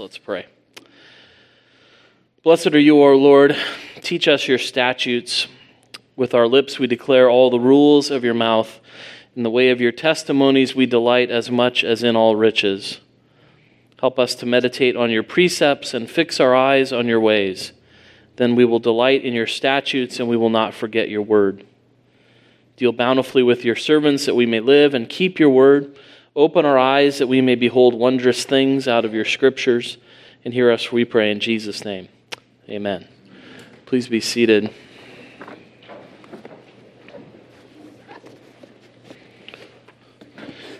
Let's pray. Blessed are you, O Lord. Teach us your statutes. With our lips we declare all the rules of your mouth. In the way of your testimonies we delight as much as in all riches. Help us to meditate on your precepts and fix our eyes on your ways. Then we will delight in your statutes and we will not forget your word. Deal bountifully with your servants that we may live and keep your word. Open our eyes that we may behold wondrous things out of your scriptures. And hear us, we pray, in Jesus' name. Amen. Please be seated.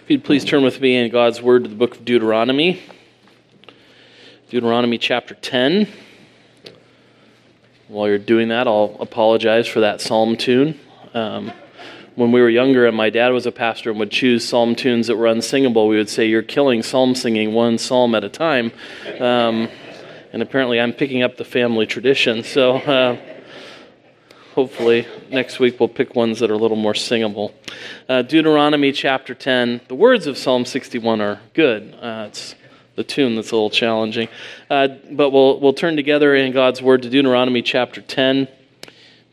If you'd please turn with me in God's Word to the book of Deuteronomy, Deuteronomy chapter 10. While you're doing that, I'll apologize for that psalm tune. Um, when we were younger and my dad was a pastor and would choose psalm tunes that were unsingable, we would say, You're killing psalm singing one psalm at a time. Um, and apparently I'm picking up the family tradition. So uh, hopefully next week we'll pick ones that are a little more singable. Uh, Deuteronomy chapter 10. The words of Psalm 61 are good. Uh, it's the tune that's a little challenging. Uh, but we'll, we'll turn together in God's word to Deuteronomy chapter 10.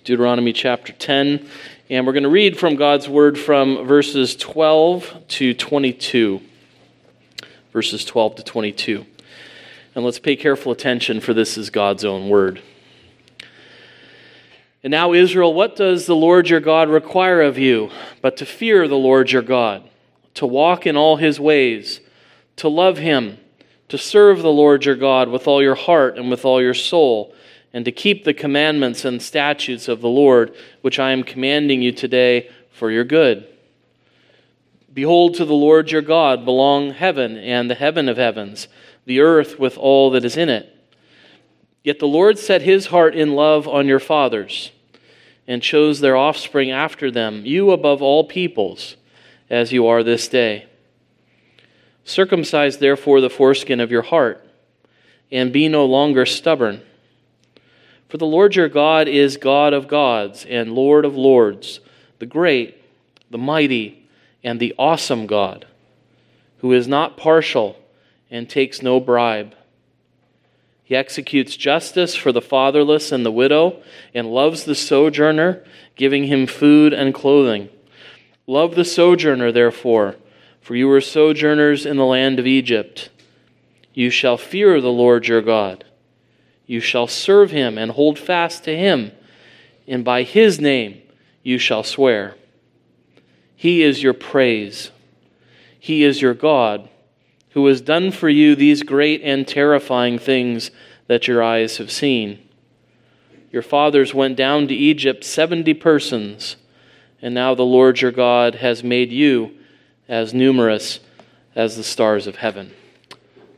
Deuteronomy chapter 10. And we're going to read from God's word from verses 12 to 22. Verses 12 to 22. And let's pay careful attention, for this is God's own word. And now, Israel, what does the Lord your God require of you but to fear the Lord your God, to walk in all his ways, to love him, to serve the Lord your God with all your heart and with all your soul, and to keep the commandments and statutes of the Lord, which I am commanding you today for your good? Behold, to the Lord your God belong heaven and the heaven of heavens the earth with all that is in it. Yet the Lord set his heart in love on your fathers and chose their offspring after them, you above all peoples, as you are this day. Circumcise therefore the foreskin of your heart, and be no longer stubborn. For the Lord your God is God of gods and Lord of lords, the great, the mighty, and the awesome God, who is not partial and takes no bribe. He executes justice for the fatherless and the widow, and loves the sojourner, giving him food and clothing. Love the sojourner, therefore, for you were sojourners in the land of Egypt. You shall fear the Lord your God. You shall serve him and hold fast to him, and by his name you shall swear. He is your praise. He is your God who has done for you these great and terrifying things that your eyes have seen. Your fathers went down to Egypt, 70 persons, and now the Lord your God has made you as numerous as the stars of heaven.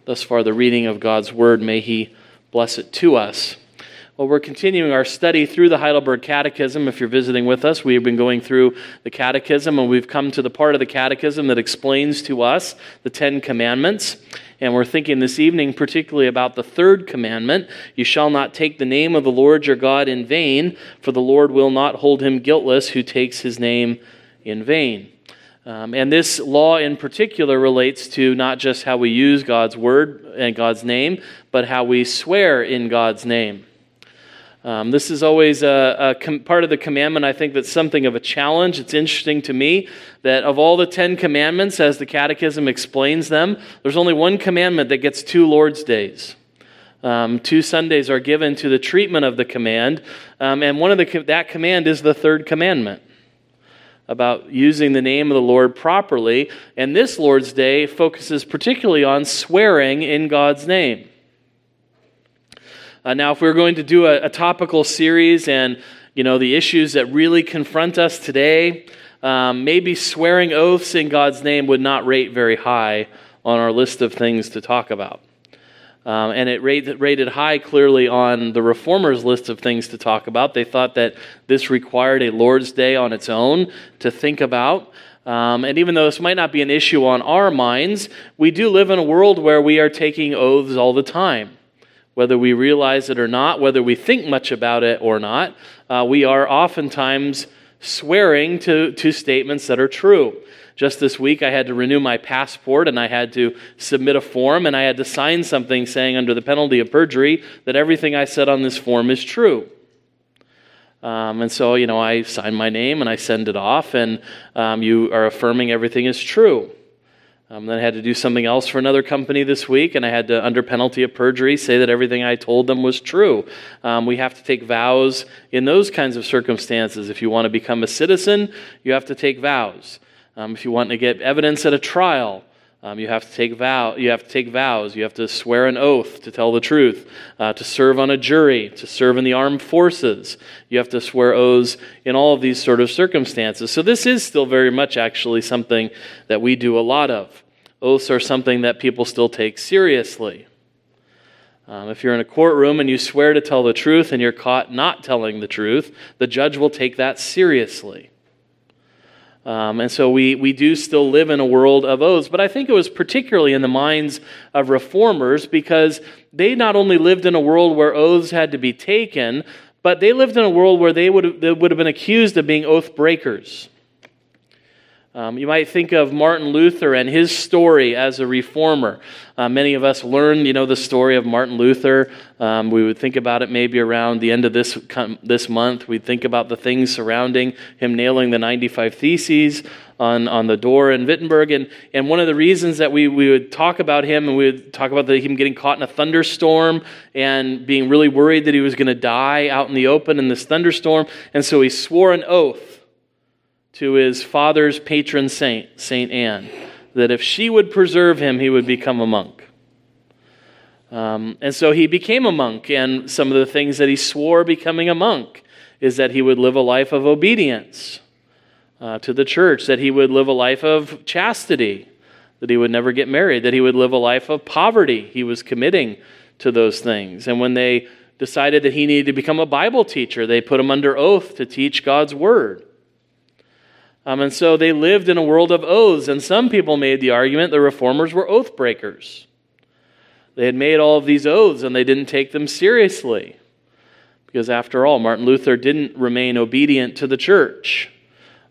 Thus far, the reading of God's word, may He bless it to us. Well, we're continuing our study through the Heidelberg Catechism. If you're visiting with us, we've been going through the Catechism, and we've come to the part of the Catechism that explains to us the Ten Commandments. And we're thinking this evening particularly about the third commandment You shall not take the name of the Lord your God in vain, for the Lord will not hold him guiltless who takes his name in vain. Um, and this law in particular relates to not just how we use God's word and God's name, but how we swear in God's name. Um, this is always a, a com- part of the commandment, I think, that's something of a challenge. It's interesting to me that of all the Ten Commandments, as the Catechism explains them, there's only one commandment that gets two Lord's days. Um, two Sundays are given to the treatment of the command, um, and one of the, that command is the third commandment about using the name of the Lord properly. And this Lord's Day focuses particularly on swearing in God's name. Uh, now, if we are going to do a, a, topical series and you know the issues that really confront us today, um, maybe swearing oaths in God's name would not rate very high on our list of things to talk about. Um, and it rated, rated high clearly on the reformers' list of things to talk about. They thought that this required a Lord's Day on its own to think about. Um, and even though this might not be an issue on our minds, we do live in a world where we are taking oaths all the time whether we realize it or not, whether we think much about it or not, uh, we are oftentimes swearing to, to statements that are true. Just this week I had to renew my passport and I had to submit a form and I had to sign something saying, under the penalty of perjury, that everything I said on this form is true. Um, and so, you know, I sign my name and I send it off, and um, you are affirming everything is true. Um, then I had to do something else for another company this week, and I had to, under penalty of perjury, say that everything I told them was true. Um, we have to take vows in those kinds of circumstances. If you want to become a citizen, you have to take vows. Um, if you want to get evidence at a trial, um, you have to take vow. You have to take vows. You have to swear an oath to tell the truth, uh, to serve on a jury, to serve in the armed forces. You have to swear oaths in all of these sort of circumstances. So this is still very much actually something that we do a lot of. Oaths are something that people still take seriously. Um, if you're in a courtroom and you swear to tell the truth and you're caught not telling the truth, the judge will take that seriously. Um, and so we, we do still live in a world of oaths. But I think it was particularly in the minds of reformers because they not only lived in a world where oaths had to be taken, but they lived in a world where they would, they would have been accused of being oath breakers. Um, you might think of Martin Luther and his story as a reformer. Uh, many of us learned, you know, the story of Martin Luther. Um, we would think about it maybe around the end of this this month. We'd think about the things surrounding him nailing the 95 Theses on, on the door in Wittenberg. And, and one of the reasons that we, we would talk about him, and we would talk about the, him getting caught in a thunderstorm and being really worried that he was going to die out in the open in this thunderstorm. And so he swore an oath to his father's patron saint, Saint Anne, that if she would preserve him, he would become a monk. Um, and so he became a monk, and some of the things that he swore becoming a monk is that he would live a life of obedience uh, to the church, that he would live a life of chastity, that he would never get married, that he would live a life of poverty. He was committing to those things. And when they decided that he needed to become a Bible teacher, they put him under oath to teach God's word. Um, and so they lived in a world of oaths, and some people made the argument the reformers were oath breakers. They had made all of these oaths and they didn't take them seriously. Because after all, Martin Luther didn't remain obedient to the church,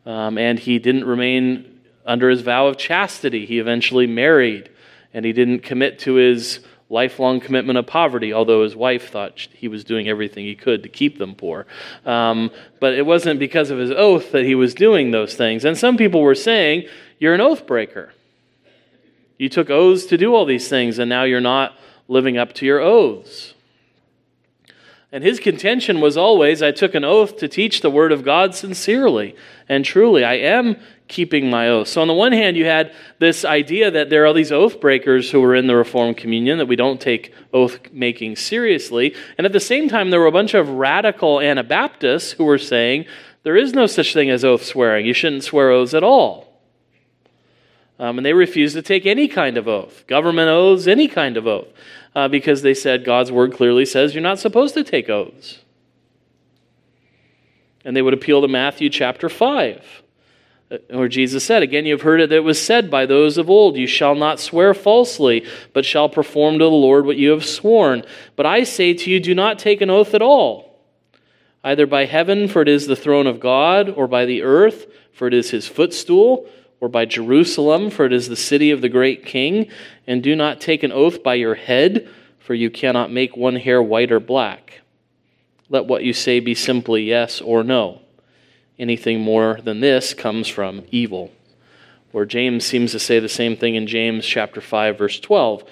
um, and he didn't remain under his vow of chastity. He eventually married, and he didn't commit to his lifelong commitment of poverty, although his wife thought he was doing everything he could to keep them poor. Um, but it wasn't because of his oath that he was doing those things. And some people were saying, You're an oath breaker. You took oaths to do all these things, and now you're not living up to your oaths. And his contention was always I took an oath to teach the word of God sincerely and truly. I am keeping my oath. So, on the one hand, you had this idea that there are these oath breakers who were in the Reformed communion, that we don't take oath making seriously. And at the same time, there were a bunch of radical Anabaptists who were saying there is no such thing as oath swearing. You shouldn't swear oaths at all. Um, and they refused to take any kind of oath, government oaths, any kind of oath, uh, because they said God's word clearly says you're not supposed to take oaths. And they would appeal to Matthew chapter 5 where Jesus said, Again, you have heard it that it was said by those of old, You shall not swear falsely, but shall perform to the Lord what you have sworn. But I say to you, do not take an oath at all, either by heaven, for it is the throne of God, or by the earth, for it is his footstool, or by Jerusalem, for it is the city of the great king. And do not take an oath by your head, for you cannot make one hair white or black. Let what you say be simply yes or no anything more than this comes from evil. Or James seems to say the same thing in James chapter 5 verse 12.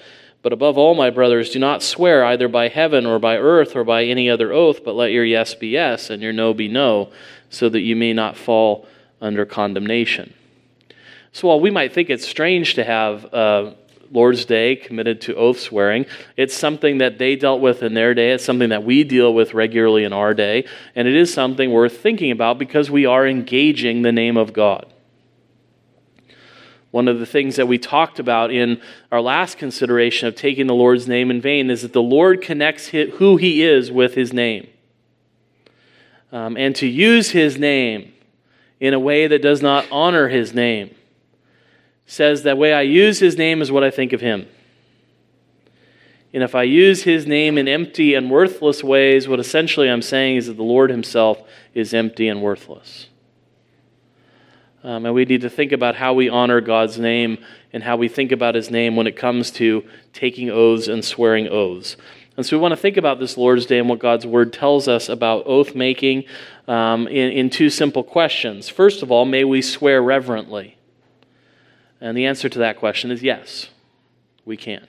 But above all, my brothers, do not swear either by heaven or by earth or by any other oath, but let your yes be yes and your no be no, so that you may not fall under condemnation. So while we might think it's strange to have uh, Lord's Day committed to oath swearing. It's something that they dealt with in their day. It's something that we deal with regularly in our day. And it is something worth thinking about because we are engaging the name of God. One of the things that we talked about in our last consideration of taking the Lord's name in vain is that the Lord connects who He is with His name. Um, and to use His name in a way that does not honor His name says that way I use his name is what I think of him. And if I use his name in empty and worthless ways, what essentially I'm saying is that the Lord himself is empty and worthless. Um, and we need to think about how we honor God's name and how we think about his name when it comes to taking oaths and swearing oaths. And so we want to think about this Lord's Day and what God's word tells us about oath making um, in, in two simple questions. First of all, may we swear reverently? And the answer to that question is yes, we can.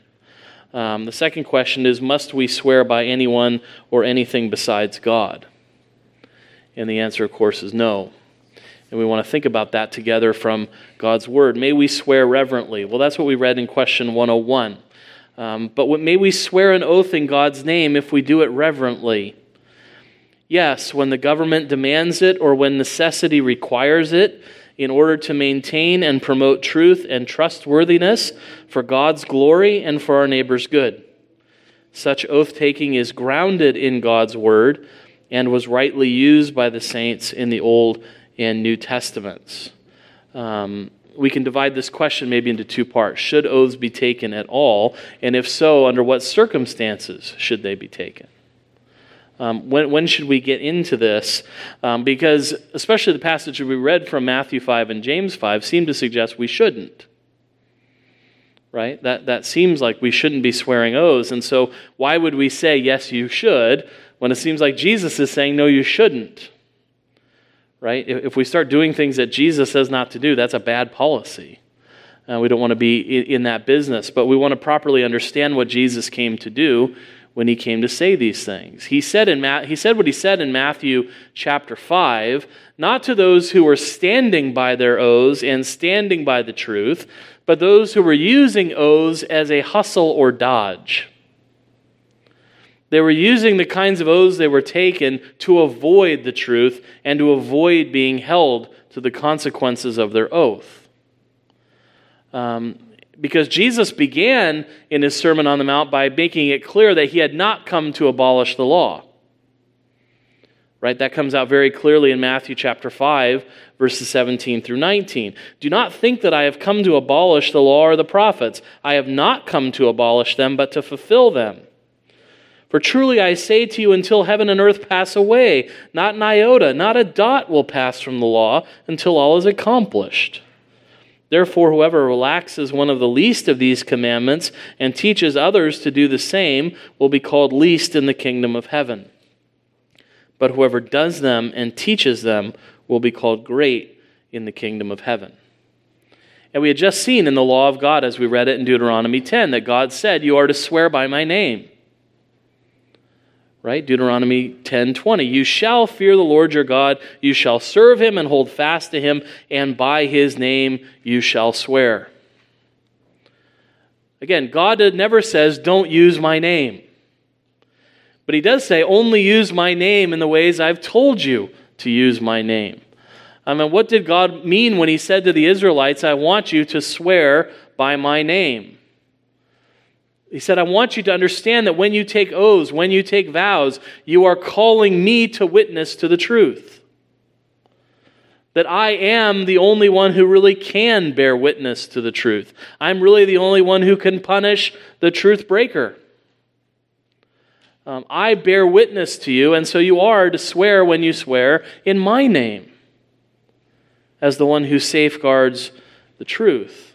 Um, the second question is must we swear by anyone or anything besides God? And the answer, of course, is no. And we want to think about that together from God's Word. May we swear reverently? Well, that's what we read in question 101. Um, but what, may we swear an oath in God's name if we do it reverently? Yes, when the government demands it or when necessity requires it, in order to maintain and promote truth and trustworthiness for God's glory and for our neighbor's good. Such oath taking is grounded in God's word and was rightly used by the saints in the Old and New Testaments. Um, we can divide this question maybe into two parts. Should oaths be taken at all? And if so, under what circumstances should they be taken? Um, when, when should we get into this? Um, because, especially the passage we read from Matthew 5 and James 5 seem to suggest we shouldn't. Right? That, that seems like we shouldn't be swearing oaths. And so, why would we say, yes, you should, when it seems like Jesus is saying, no, you shouldn't? Right? If, if we start doing things that Jesus says not to do, that's a bad policy. Uh, we don't want to be in, in that business, but we want to properly understand what Jesus came to do when he came to say these things. He said, in Ma- he said what he said in Matthew chapter 5, not to those who were standing by their oaths and standing by the truth, but those who were using oaths as a hustle or dodge. They were using the kinds of oaths they were taken to avoid the truth and to avoid being held to the consequences of their oath. Um, because Jesus began in his Sermon on the Mount by making it clear that he had not come to abolish the law. Right? That comes out very clearly in Matthew chapter 5, verses 17 through 19. Do not think that I have come to abolish the law or the prophets. I have not come to abolish them, but to fulfill them. For truly I say to you, until heaven and earth pass away, not an iota, not a dot will pass from the law until all is accomplished. Therefore, whoever relaxes one of the least of these commandments and teaches others to do the same will be called least in the kingdom of heaven. But whoever does them and teaches them will be called great in the kingdom of heaven. And we had just seen in the law of God, as we read it in Deuteronomy 10, that God said, You are to swear by my name right? Deuteronomy 10 20 you shall fear the lord your god. You shall serve him and hold fast to him and by his name you shall swear. Again god never says don't use my name. But he does say only use my name in the ways i've told you to use my name. I mean what did god mean when he said to the israelites i want you to swear by my name he said, I want you to understand that when you take oaths, when you take vows, you are calling me to witness to the truth. That I am the only one who really can bear witness to the truth. I'm really the only one who can punish the truth breaker. Um, I bear witness to you, and so you are to swear when you swear in my name as the one who safeguards the truth.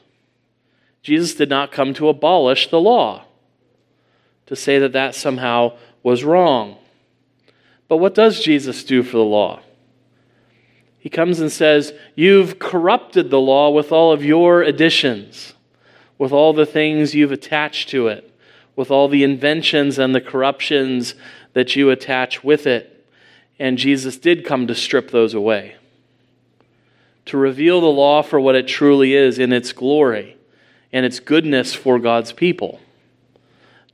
Jesus did not come to abolish the law, to say that that somehow was wrong. But what does Jesus do for the law? He comes and says, You've corrupted the law with all of your additions, with all the things you've attached to it, with all the inventions and the corruptions that you attach with it. And Jesus did come to strip those away, to reveal the law for what it truly is in its glory and its goodness for God's people.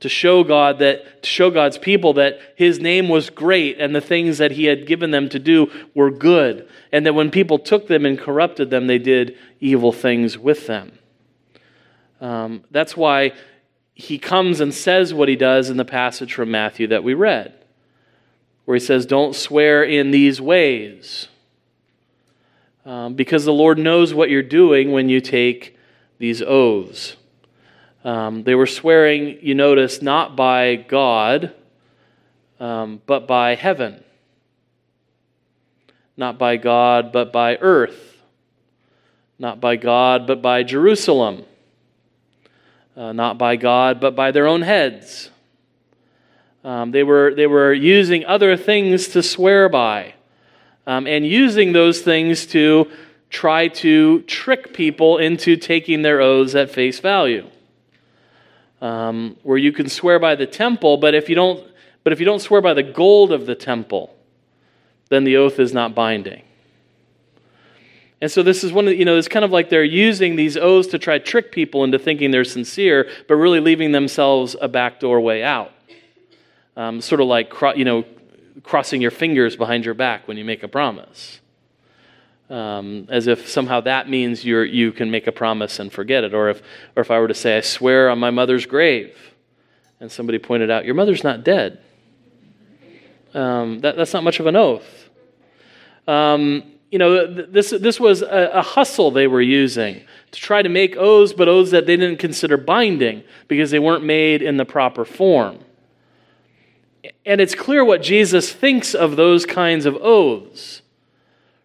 To show God that to show God's people that his name was great and the things that he had given them to do were good, and that when people took them and corrupted them, they did evil things with them. Um, that's why he comes and says what he does in the passage from Matthew that we read, where he says, Don't swear in these ways. Um, because the Lord knows what you're doing when you take these oaths. Um, they were swearing, you notice, not by God, um, but by heaven. Not by God, but by earth. not by God, but by Jerusalem, uh, not by God, but by their own heads. Um, they, were, they were using other things to swear by, um, and using those things to try to trick people into taking their oaths at face value. Um, where you can swear by the temple, but if you don't, but if you don't swear by the gold of the temple, then the oath is not binding. And so this is one of the, you know, it's kind of like they're using these oaths to try to trick people into thinking they're sincere, but really leaving themselves a backdoor way out. Um, sort of like, you know, crossing your fingers behind your back when you make a promise. Um, as if somehow that means you you can make a promise and forget it. Or if, or if I were to say, I swear on my mother's grave, and somebody pointed out, Your mother's not dead. Um, that, that's not much of an oath. Um, you know, this, this was a, a, hustle they were using to try to make oaths, but oaths that they didn't consider binding because they weren't made in the proper form. And it's clear what Jesus thinks of those kinds of oaths.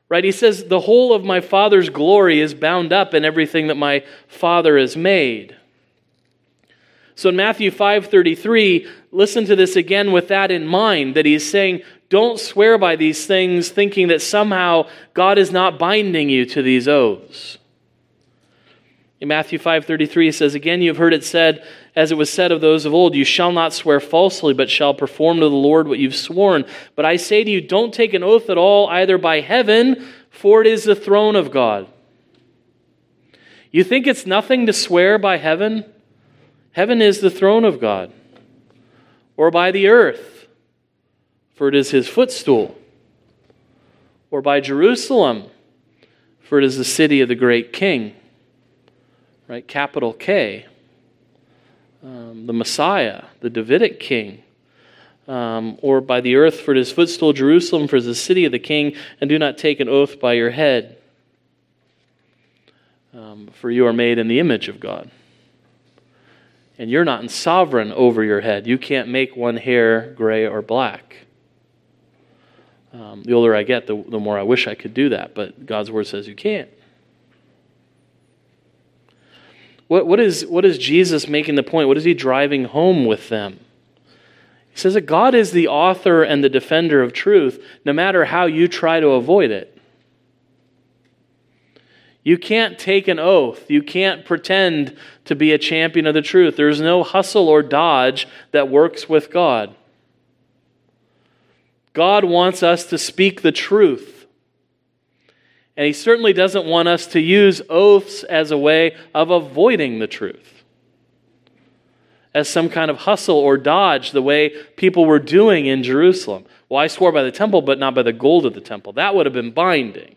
Right? He says, The whole of my Father's glory is bound up in everything that my Father has made. So in Matthew 5:33, listen to this again with that in mind that he's saying don't swear by these things thinking that somehow God is not binding you to these oaths. In Matthew 5:33 he says again you have heard it said as it was said of those of old you shall not swear falsely but shall perform to the Lord what you've sworn but I say to you don't take an oath at all either by heaven for it is the throne of God. You think it's nothing to swear by heaven? Heaven is the throne of God, or by the earth, for it is his footstool, or by Jerusalem, for it is the city of the great king. Right? Capital K. Um, the Messiah, the Davidic king. Um, or by the earth, for it is footstool, Jerusalem, for the city of the king, and do not take an oath by your head, um, for you are made in the image of God and you're not in sovereign over your head. You can't make one hair gray or black. Um, the older I get, the, the more I wish I could do that, but God's word says you can't. What, what, is, what is Jesus making the point? What is he driving home with them? He says that God is the author and the defender of truth, no matter how you try to avoid it. You can't take an oath. You can't pretend to be a champion of the truth. There's no hustle or dodge that works with God. God wants us to speak the truth. And He certainly doesn't want us to use oaths as a way of avoiding the truth, as some kind of hustle or dodge, the way people were doing in Jerusalem. Well, I swore by the temple, but not by the gold of the temple. That would have been binding.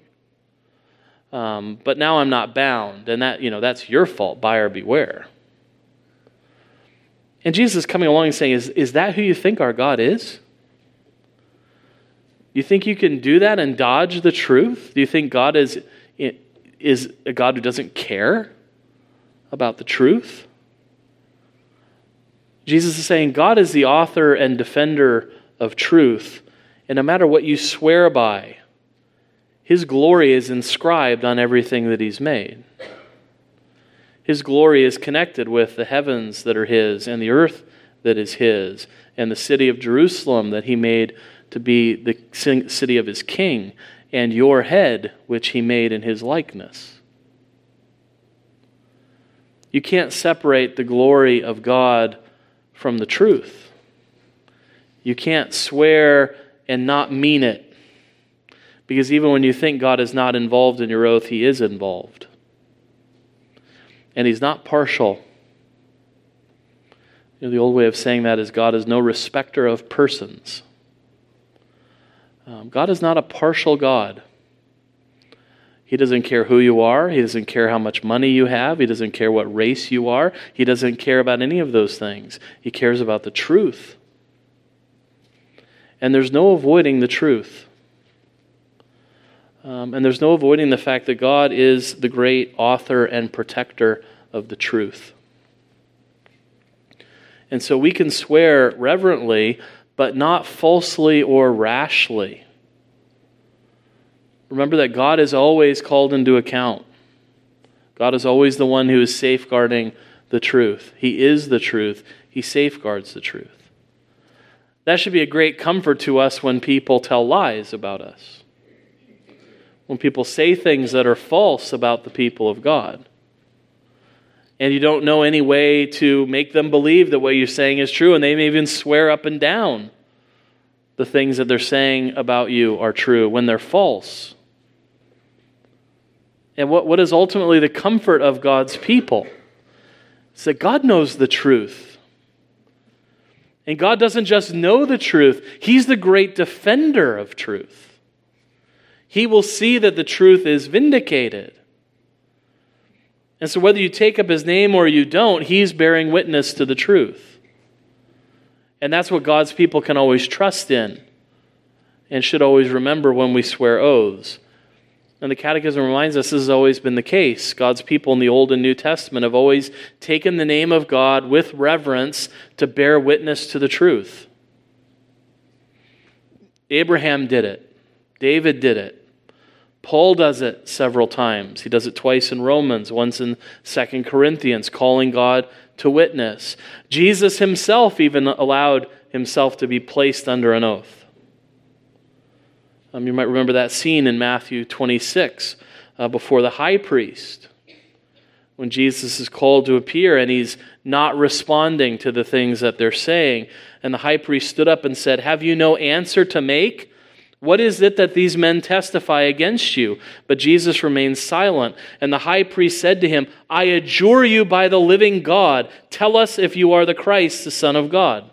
Um, but now I'm not bound, and that you know that's your fault. Buyer beware. And Jesus is coming along and saying, "Is is that who you think our God is? You think you can do that and dodge the truth? Do you think God is is a God who doesn't care about the truth?" Jesus is saying, God is the author and defender of truth, and no matter what you swear by his glory is inscribed on everything that He's made. His glory is connected with the heavens that are His and the earth that is His and the city of Jerusalem that He made to be the city of His King and your head, which He made in His likeness. You can't separate the glory of God from the truth. You can't swear and not mean it. Because even when you think God is not involved in your oath, He is involved. And He's not partial. You know, the old way of saying that is God is no respecter of persons. Um, God is not a partial God. He doesn't care who you are. He doesn't care how much money you have. He doesn't care what race you are. He doesn't care about any of those things. He cares about the truth. And there's no avoiding the truth. Um, and there's no avoiding the fact that God is the great author and protector of the truth. And so we can swear reverently, but not falsely or rashly. Remember that God is always called into account. God is always the one who is safeguarding the truth. He is the truth, He safeguards the truth. That should be a great comfort to us when people tell lies about us, when people say things that are false about the people of God. And you don't know any way to make them believe that what you're saying is true, and they may even swear up and down the things that they're saying about you are true when they're false. And what, what is ultimately the comfort of God's people? Is that God knows the truth. And God doesn't just know the truth, He's the great defender of truth. He will see that the truth is vindicated. And so, whether you take up His name or you don't, He's bearing witness to the truth. And that's what God's people can always trust in and should always remember when we swear oaths. And the Catechism reminds us this has always been the case. God's people in the Old and New Testament have always taken the name of God with reverence to bear witness to the truth. Abraham did it, David did it. Paul does it several times. He does it twice in Romans, once in Second Corinthians, calling God to witness. Jesus himself even allowed himself to be placed under an oath. Um, you might remember that scene in Matthew 26 uh, before the high priest when Jesus is called to appear and he's not responding to the things that they're saying. And the high priest stood up and said, Have you no answer to make? What is it that these men testify against you? But Jesus remained silent. And the high priest said to him, I adjure you by the living God, tell us if you are the Christ, the Son of God.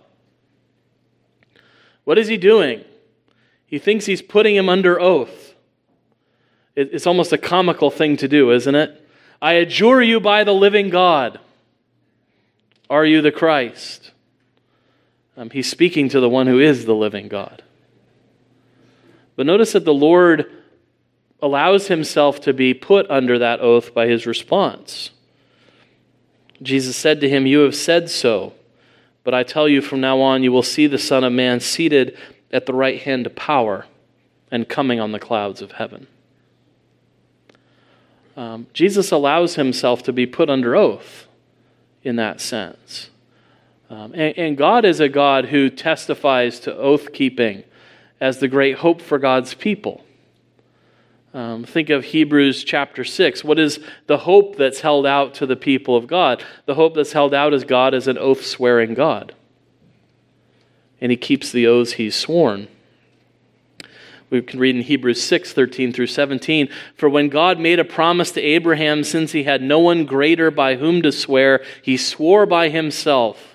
What is he doing? He thinks he's putting him under oath. It's almost a comical thing to do, isn't it? I adjure you by the living God. Are you the Christ? Um, he's speaking to the one who is the living God. But notice that the Lord allows himself to be put under that oath by his response. Jesus said to him, You have said so, but I tell you from now on, you will see the Son of Man seated at the right hand of power and coming on the clouds of heaven. Um, Jesus allows himself to be put under oath in that sense. Um, and, and God is a God who testifies to oath keeping as the great hope for God's people. Um, think of Hebrews chapter 6. What is the hope that's held out to the people of God? The hope that's held out is God as an oath swearing God and he keeps the oaths he's sworn. We can read in Hebrews 6 13 through 17. For when God made a promise to Abraham, since he had no one greater by whom to swear, he swore by himself,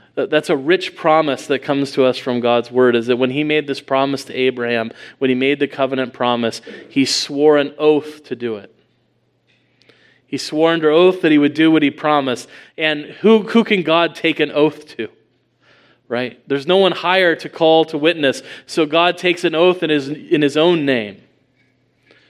that's a rich promise that comes to us from God's word is that when he made this promise to Abraham, when he made the covenant promise, he swore an oath to do it. He swore under oath that he would do what he promised. And who, who can God take an oath to? Right? There's no one higher to call to witness. So God takes an oath in his, in his own name.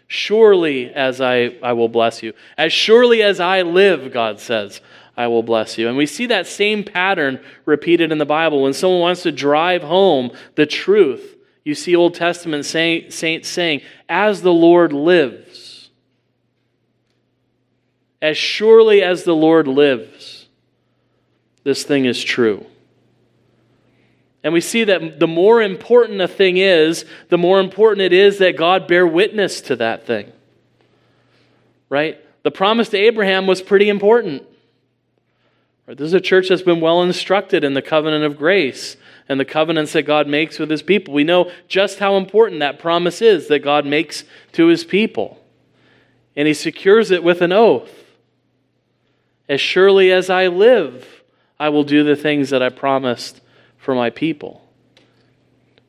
Surely as I, I will bless you. As surely as I live, God says, I will bless you. And we see that same pattern repeated in the Bible. When someone wants to drive home the truth, you see Old Testament saints saying, As the Lord lives. As surely as the Lord lives, this thing is true. And we see that the more important a thing is, the more important it is that God bear witness to that thing. Right? The promise to Abraham was pretty important. This is a church that's been well instructed in the covenant of grace and the covenants that God makes with his people. We know just how important that promise is that God makes to his people. And he secures it with an oath. As surely as I live, I will do the things that I promised for my people.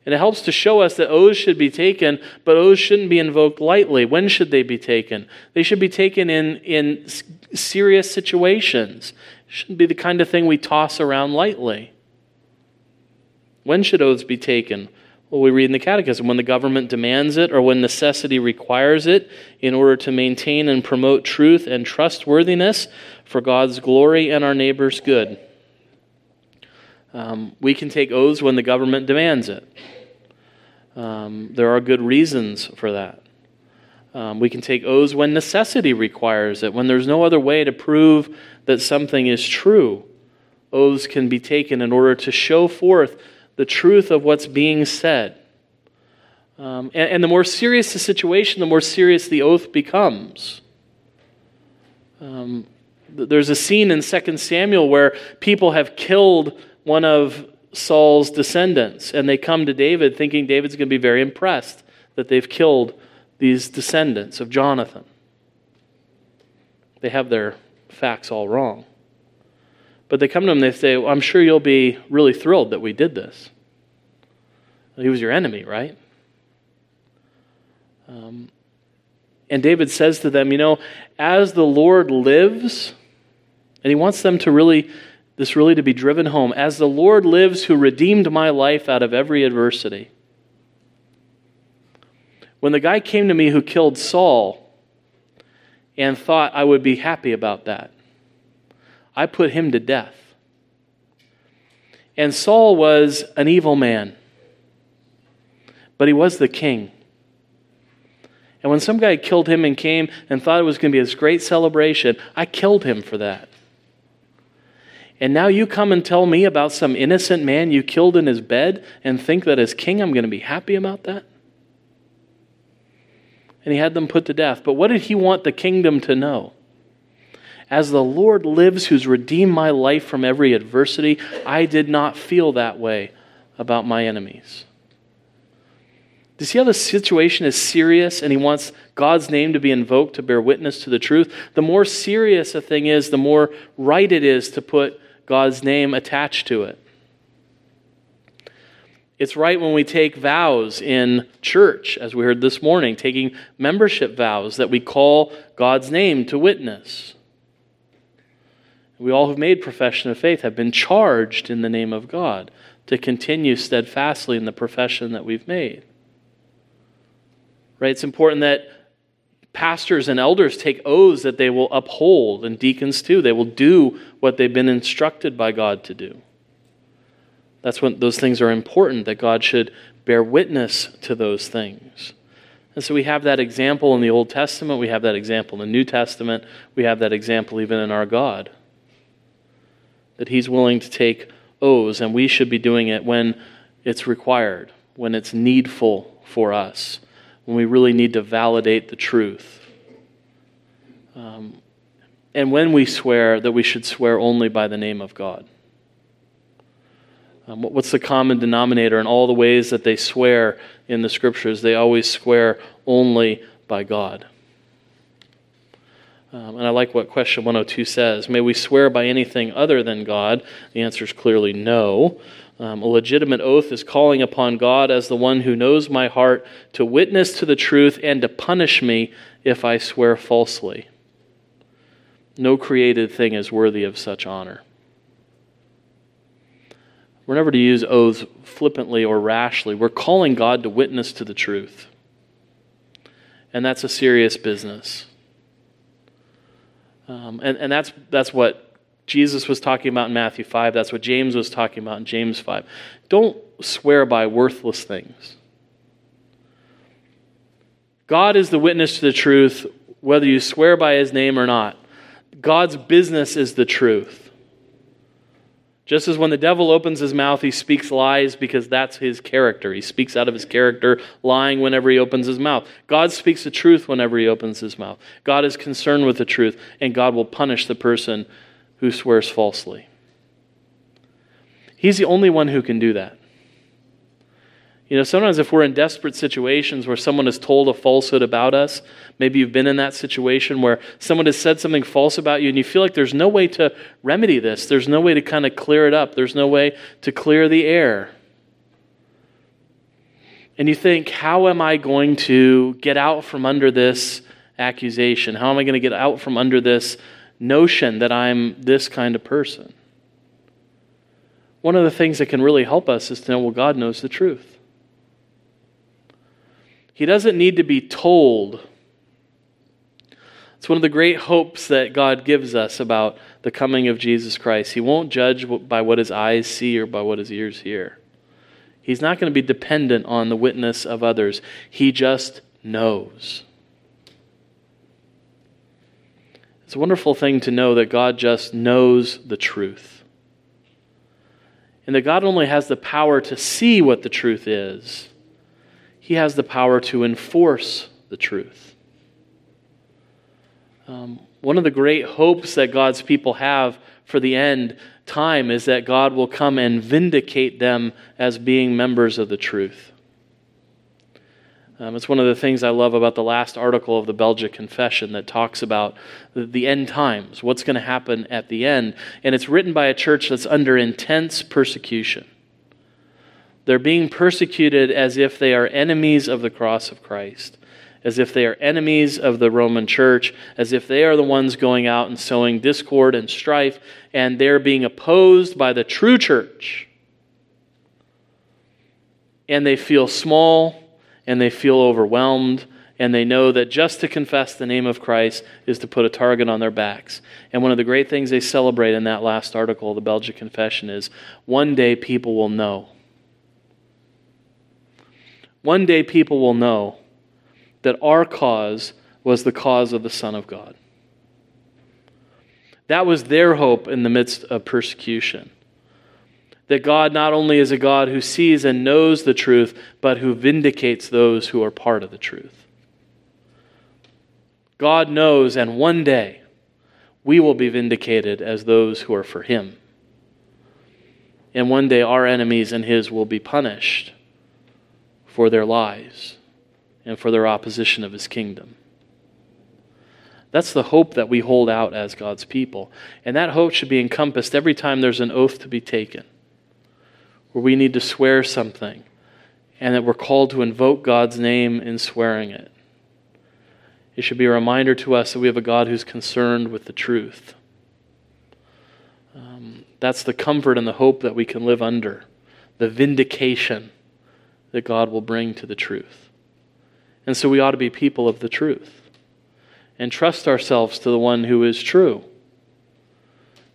And it helps to show us that oaths should be taken, but oaths shouldn't be invoked lightly. When should they be taken? They should be taken in, in serious situations. Shouldn't be the kind of thing we toss around lightly. When should oaths be taken? Well, we read in the Catechism when the government demands it or when necessity requires it in order to maintain and promote truth and trustworthiness for God's glory and our neighbor's good. Um, we can take oaths when the government demands it. Um, there are good reasons for that. Um, we can take oaths when necessity requires it, when there's no other way to prove that something is true. Oaths can be taken in order to show forth the truth of what's being said. Um, and, and, the more serious the situation, the more serious the oath becomes. Um, there's a scene in 2 Samuel where people have killed one of Saul's descendants, and they come to David thinking David's going to be very impressed that they've killed these descendants of Jonathan. They have their facts all wrong. But they come to him they say, well, I'm sure you'll be really thrilled that we did this. He was your enemy, right? Um, and David says to them, You know, as the Lord lives, and he wants them to really, this really to be driven home, as the Lord lives who redeemed my life out of every adversity. When the guy came to me who killed Saul and thought I would be happy about that, I put him to death. And Saul was an evil man, but he was the king. And when some guy killed him and came and thought it was going to be this great celebration, I killed him for that. And now you come and tell me about some innocent man you killed in his bed and think that as king I'm going to be happy about that? And he had them put to death. But what did he want the kingdom to know? As the Lord lives, who's redeemed my life from every adversity, I did not feel that way about my enemies. Do you see how the situation is serious and he wants God's name to be invoked to bear witness to the truth? The more serious a thing is, the more right it is to put God's name attached to it. It's right when we take vows in church, as we heard this morning, taking membership vows, that we call God's name to witness. We all who've made profession of faith have been charged in the name of God to continue steadfastly in the profession that we've made. Right? It's important that pastors and elders take oaths that they will uphold, and deacons too. They will do what they've been instructed by God to do. That's when those things are important, that God should bear witness to those things. And so we have that example in the Old Testament, we have that example in the New Testament, we have that example even in our God that He's willing to take oaths, and we should be doing it when it's required, when it's needful for us, when we really need to validate the truth. Um, and when we swear, that we should swear only by the name of God. Um, what's the common denominator in all the ways that they swear in the scriptures? They always swear only by God. Um, and I like what question 102 says. May we swear by anything other than God? The answer is clearly no. Um, a legitimate oath is calling upon God as the one who knows my heart to witness to the truth and to punish me if I swear falsely. No created thing is worthy of such honor. We're never to use oaths flippantly or rashly. We're calling God to witness to the truth. And that's a serious business. Um, and and that's, that's what Jesus was talking about in Matthew 5. That's what James was talking about in James 5. Don't swear by worthless things. God is the witness to the truth, whether you swear by his name or not. God's business is the truth. Just as when the devil opens his mouth, he speaks lies because that's his character. He speaks out of his character, lying whenever he opens his mouth. God speaks the truth whenever he opens his mouth. God is concerned with the truth, and God will punish the person who swears falsely. He's the only one who can do that. You know, sometimes if we're in desperate situations where someone has told a falsehood about us, maybe you've been in that situation where someone has said something false about you and you feel like there's no way to remedy this. There's no way to kind of clear it up. There's no way to clear the air. and you think, how am I going to get out from under this accusation? How am I going to get out from under this notion that I'm this kind of person? One of the things that can really help us is to know, well, God knows the truth. He doesn't need to be told. It's one of the great hopes that God gives us about the coming of Jesus Christ. He won't judge by what his eyes see or by what his ears hear. He's not going to be dependent on the witness of others. He just knows. It's a wonderful thing to know that God just knows the truth. And that God only has the power to see what the truth is, He has the power to enforce the truth. Um, one of the great hopes that God's people have for the end time is that God will come and vindicate them as being members of the truth. Um, it's one of the things I love about the last article of the Belgic Confession that talks about the, the end times, what's going to happen at the end. And it's written by a church that's under intense persecution. They're being persecuted as if they are enemies of the cross of Christ as if they are enemies of the Roman church, as if they are the ones going out and sowing discord and strife, and they're being opposed by the true church. And they feel small and they feel overwhelmed, and they know that just to confess the name of Christ is to put a target on their backs. And one of the great things they celebrate in that last article the Belgic Confession is one day people will know. One day people will know that our cause was the cause of the Son of God. That was their hope in the midst of persecution. That God not only is a God who sees and knows the truth, but who vindicates those who are part of the truth. God knows, and one day we will be vindicated as those who are for Him. And one day our enemies and His will be punished for their lies and for their opposition of his kingdom. That's the hope that we hold out as God's people. And that hope should be encompassed every time there's an oath to be taken, where we need to swear something, and that we're called to invoke God's name in swearing it. It should be a reminder to us that we have a God who's concerned with the truth. Um, that's the comfort and the hope that we can live under, the vindication that God will bring to the truth. And so we ought to be people of the truth and trust ourselves to the one who is true.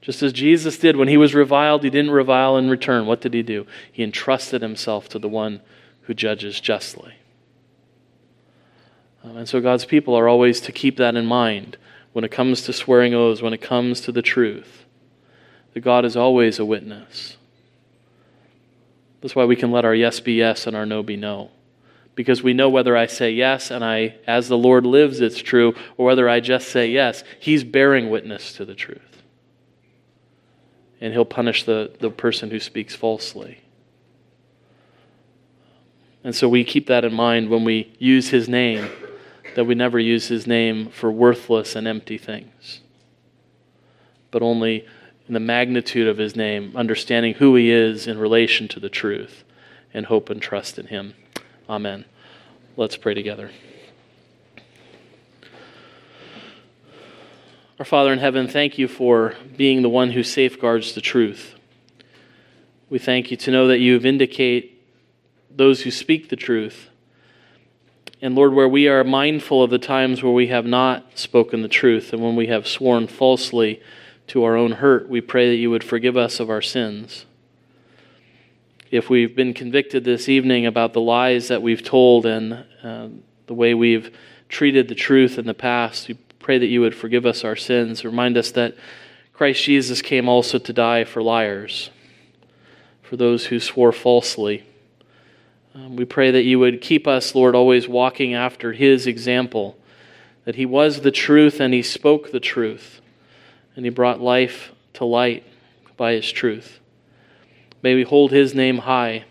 Just as Jesus did when he was reviled, he didn't revile in return. What did he do? He entrusted himself to the one who judges justly. Um, and so God's people are always to keep that in mind when it comes to swearing oaths, when it comes to the truth, that God is always a witness. That's why we can let our yes be yes and our no be no because we know whether I say yes and I, as the Lord lives, it's true, or whether I just say yes, He's bearing witness to the truth. And He'll punish the, the person who speaks falsely. And so we keep that in mind when we use His name, that we never use His name for worthless and empty things, but only in the magnitude of His name, understanding who He is in relation to the truth, and hope and trust in Him. Amen. Let's pray together. Our Father in heaven, thank you for being the one who safeguards the truth. We thank you to know that you vindicate those who speak the truth. And Lord, where we are mindful of the times where we have not spoken the truth and when we have sworn falsely to our own hurt, we pray that you would forgive us of our sins if we've been convicted this evening about the lies that we've told and uh, the way we've treated the truth in the past, we pray that you would forgive us our sins. Remind us that Christ Jesus came also to die for liars, for those who swore falsely. Um, we pray that you would keep us, Lord, always walking after his example, that he was the truth and he spoke the truth, and he brought life to light by his truth. May we hold his name high.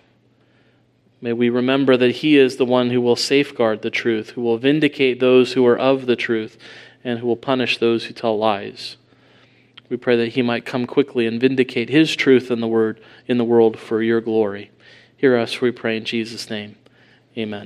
May we remember that he is the one who will safeguard the truth, who will vindicate those who are of the truth, and who will punish those who tell lies. We pray that he might come quickly and vindicate his truth in the word in the world for your glory. Hear us, we pray in Jesus' name. Amen.